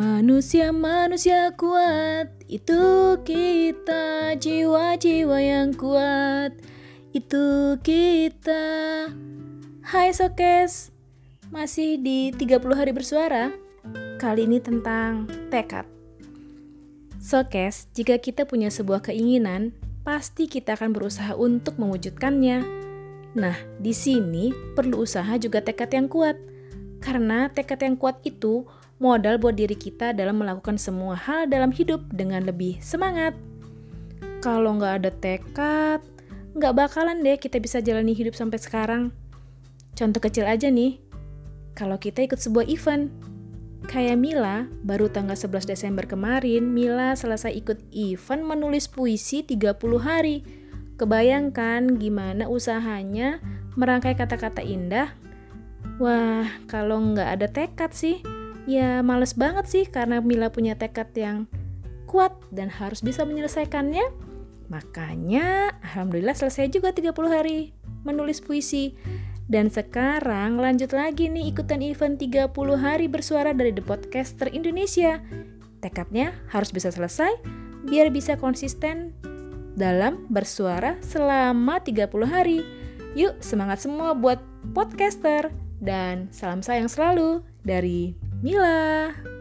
Manusia-manusia kuat, itu kita jiwa-jiwa yang kuat, itu kita. Hai Sokes, masih di 30 hari bersuara. Kali ini tentang tekad. Sokes, jika kita punya sebuah keinginan, pasti kita akan berusaha untuk mewujudkannya. Nah, di sini perlu usaha juga tekad yang kuat. Karena tekad yang kuat itu modal buat diri kita dalam melakukan semua hal dalam hidup dengan lebih semangat. Kalau nggak ada tekad, nggak bakalan deh kita bisa jalani hidup sampai sekarang. Contoh kecil aja nih, kalau kita ikut sebuah event, kayak Mila, baru tanggal 11 Desember kemarin, Mila selesai ikut event menulis puisi 30 hari. Kebayangkan gimana usahanya merangkai kata-kata indah? Wah, kalau nggak ada tekad sih, ya males banget sih karena Mila punya tekad yang kuat dan harus bisa menyelesaikannya. Makanya alhamdulillah selesai juga 30 hari menulis puisi. Dan sekarang lanjut lagi nih ikutan event 30 hari bersuara dari The Podcaster Indonesia. Tekadnya harus bisa selesai biar bisa konsisten dalam bersuara selama 30 hari. Yuk semangat semua buat podcaster dan salam sayang selalu dari Mila.